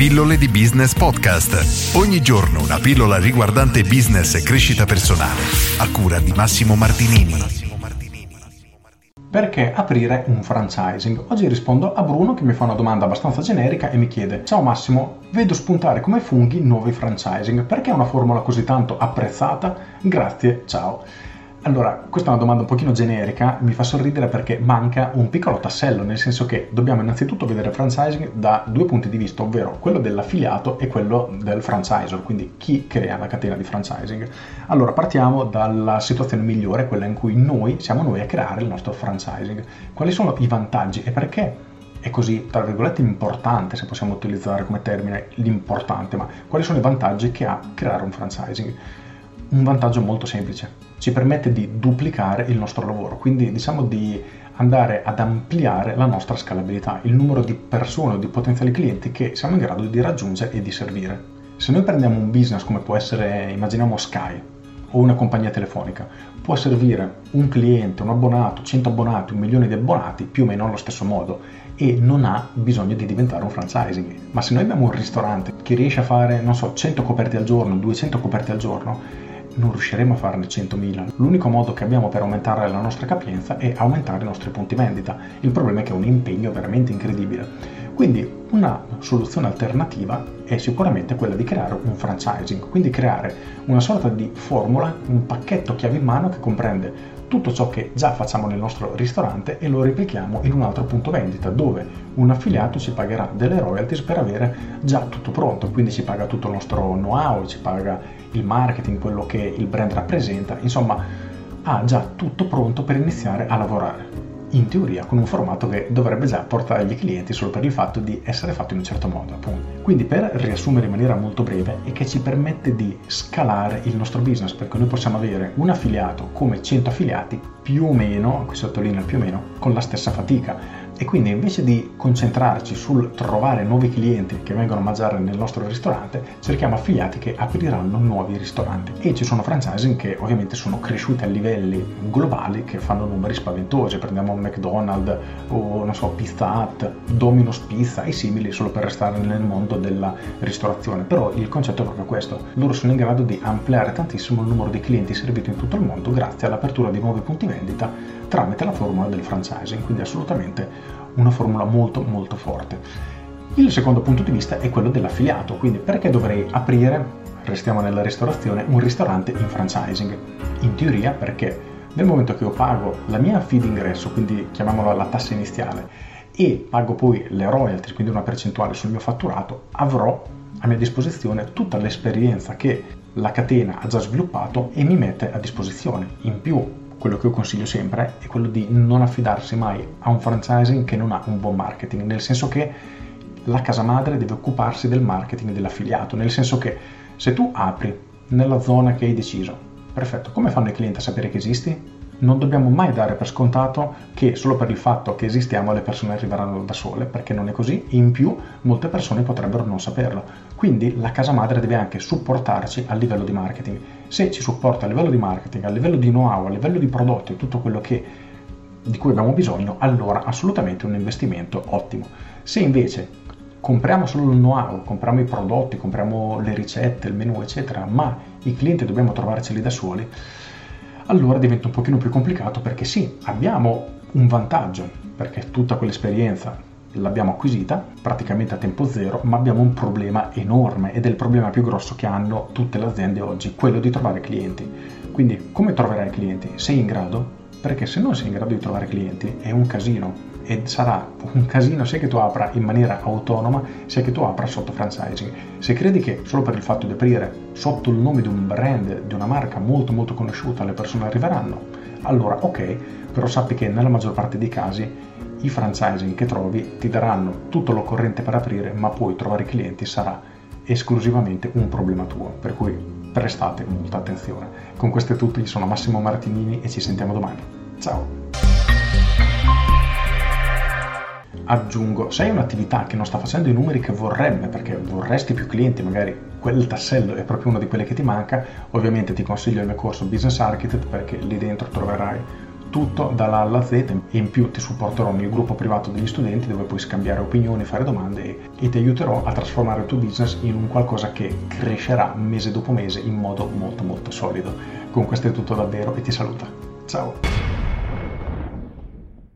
Pillole di Business Podcast. Ogni giorno una pillola riguardante business e crescita personale. A cura di Massimo Martinini. Perché aprire un franchising? Oggi rispondo a Bruno che mi fa una domanda abbastanza generica e mi chiede Ciao Massimo, vedo spuntare come funghi nuovi franchising, perché è una formula così tanto apprezzata? Grazie, ciao. Allora, questa è una domanda un pochino generica, mi fa sorridere perché manca un piccolo tassello, nel senso che dobbiamo innanzitutto vedere il franchising da due punti di vista, ovvero quello dell'affiliato e quello del franchisor, quindi chi crea la catena di franchising. Allora, partiamo dalla situazione migliore, quella in cui noi siamo noi a creare il nostro franchising. Quali sono i vantaggi e perché è così, tra virgolette, importante, se possiamo utilizzare come termine l'importante, ma quali sono i vantaggi che ha creare un franchising? Un vantaggio molto semplice ci permette di duplicare il nostro lavoro, quindi diciamo di andare ad ampliare la nostra scalabilità, il numero di persone o di potenziali clienti che siamo in grado di raggiungere e di servire. Se noi prendiamo un business come può essere, immaginiamo Sky o una compagnia telefonica, può servire un cliente, un abbonato, 100 abbonati, un milione di abbonati più o meno allo stesso modo e non ha bisogno di diventare un franchising. Ma se noi abbiamo un ristorante che riesce a fare, non so, 100 coperti al giorno, 200 coperti al giorno, non riusciremo a farne 100.000. L'unico modo che abbiamo per aumentare la nostra capienza è aumentare i nostri punti vendita. Il problema è che è un impegno veramente incredibile. Quindi una soluzione alternativa è sicuramente quella di creare un franchising, quindi creare una sorta di formula, un pacchetto chiave in mano che comprende tutto ciò che già facciamo nel nostro ristorante e lo replichiamo in un altro punto vendita dove un affiliato ci pagherà delle royalties per avere già tutto pronto, quindi ci paga tutto il nostro know-how, ci paga il marketing, quello che il brand rappresenta, insomma ha già tutto pronto per iniziare a lavorare in teoria con un formato che dovrebbe già portare gli clienti solo per il fatto di essere fatto in un certo modo. Appunto. Quindi per riassumere in maniera molto breve è che ci permette di scalare il nostro business perché noi possiamo avere un affiliato come 100 affiliati più o meno, qui sottolineo più o meno, con la stessa fatica e quindi invece di concentrarci sul trovare nuovi clienti che vengono a mangiare nel nostro ristorante, cerchiamo affiliati che apriranno nuovi ristoranti. E ci sono franchising che ovviamente sono cresciuti a livelli globali che fanno numeri spaventosi. Prendiamo McDonald's o non so, Pizza Hut, Domino's Pizza e simili solo per restare nel mondo della ristorazione. Però il concetto è proprio questo. Loro sono in grado di ampliare tantissimo il numero di clienti serviti in tutto il mondo grazie all'apertura di nuovi punti vendita tramite la formula del franchising, quindi assolutamente una formula molto molto forte. Il secondo punto di vista è quello dell'affiliato, quindi perché dovrei aprire, restiamo nella ristorazione, un ristorante in franchising? In teoria perché nel momento che io pago la mia fee d'ingresso, quindi chiamiamola la tassa iniziale, e pago poi le royalties, quindi una percentuale sul mio fatturato, avrò a mia disposizione tutta l'esperienza che la catena ha già sviluppato e mi mette a disposizione. In più quello che io consiglio sempre è quello di non affidarsi mai a un franchising che non ha un buon marketing, nel senso che la casa madre deve occuparsi del marketing dell'affiliato, nel senso che se tu apri nella zona che hai deciso, perfetto, come fanno i clienti a sapere che esisti? Non dobbiamo mai dare per scontato che solo per il fatto che esistiamo le persone arriveranno da sole, perché non è così, in più molte persone potrebbero non saperlo. Quindi la casa madre deve anche supportarci a livello di marketing. Se ci supporta a livello di marketing, a livello di know-how, a livello di prodotti, tutto quello che, di cui abbiamo bisogno, allora assolutamente un investimento ottimo. Se invece compriamo solo il know-how, compriamo i prodotti, compriamo le ricette, il menu, eccetera, ma i clienti dobbiamo trovarceli da soli, allora diventa un pochino più complicato perché sì, abbiamo un vantaggio, perché tutta quell'esperienza l'abbiamo acquisita praticamente a tempo zero, ma abbiamo un problema enorme ed è il problema più grosso che hanno tutte le aziende oggi, quello di trovare clienti. Quindi come troverai clienti? Sei in grado? Perché se non sei in grado di trovare clienti è un casino e sarà un casino sia che tu apra in maniera autonoma sia che tu apra sotto franchising. Se credi che solo per il fatto di aprire sotto il nome di un brand, di una marca molto molto conosciuta le persone arriveranno, allora ok, però sappi che nella maggior parte dei casi i franchising che trovi ti daranno tutto l'occorrente per aprire, ma poi trovare clienti sarà esclusivamente un problema tuo, per cui prestate molta attenzione. Con questo è tutto, io sono Massimo Martinini e ci sentiamo domani. Ciao! Aggiungo, se hai un'attività che non sta facendo i numeri che vorrebbe, perché vorresti più clienti, magari quel tassello è proprio una di quelle che ti manca, ovviamente ti consiglio il mio corso Business Architect perché lì dentro troverai tutto dalla A alla Z e in più ti supporterò nel gruppo privato degli studenti dove puoi scambiare opinioni, fare domande e, e ti aiuterò a trasformare il tuo business in un qualcosa che crescerà mese dopo mese in modo molto molto solido. Con questo è tutto davvero e ti saluto. Ciao!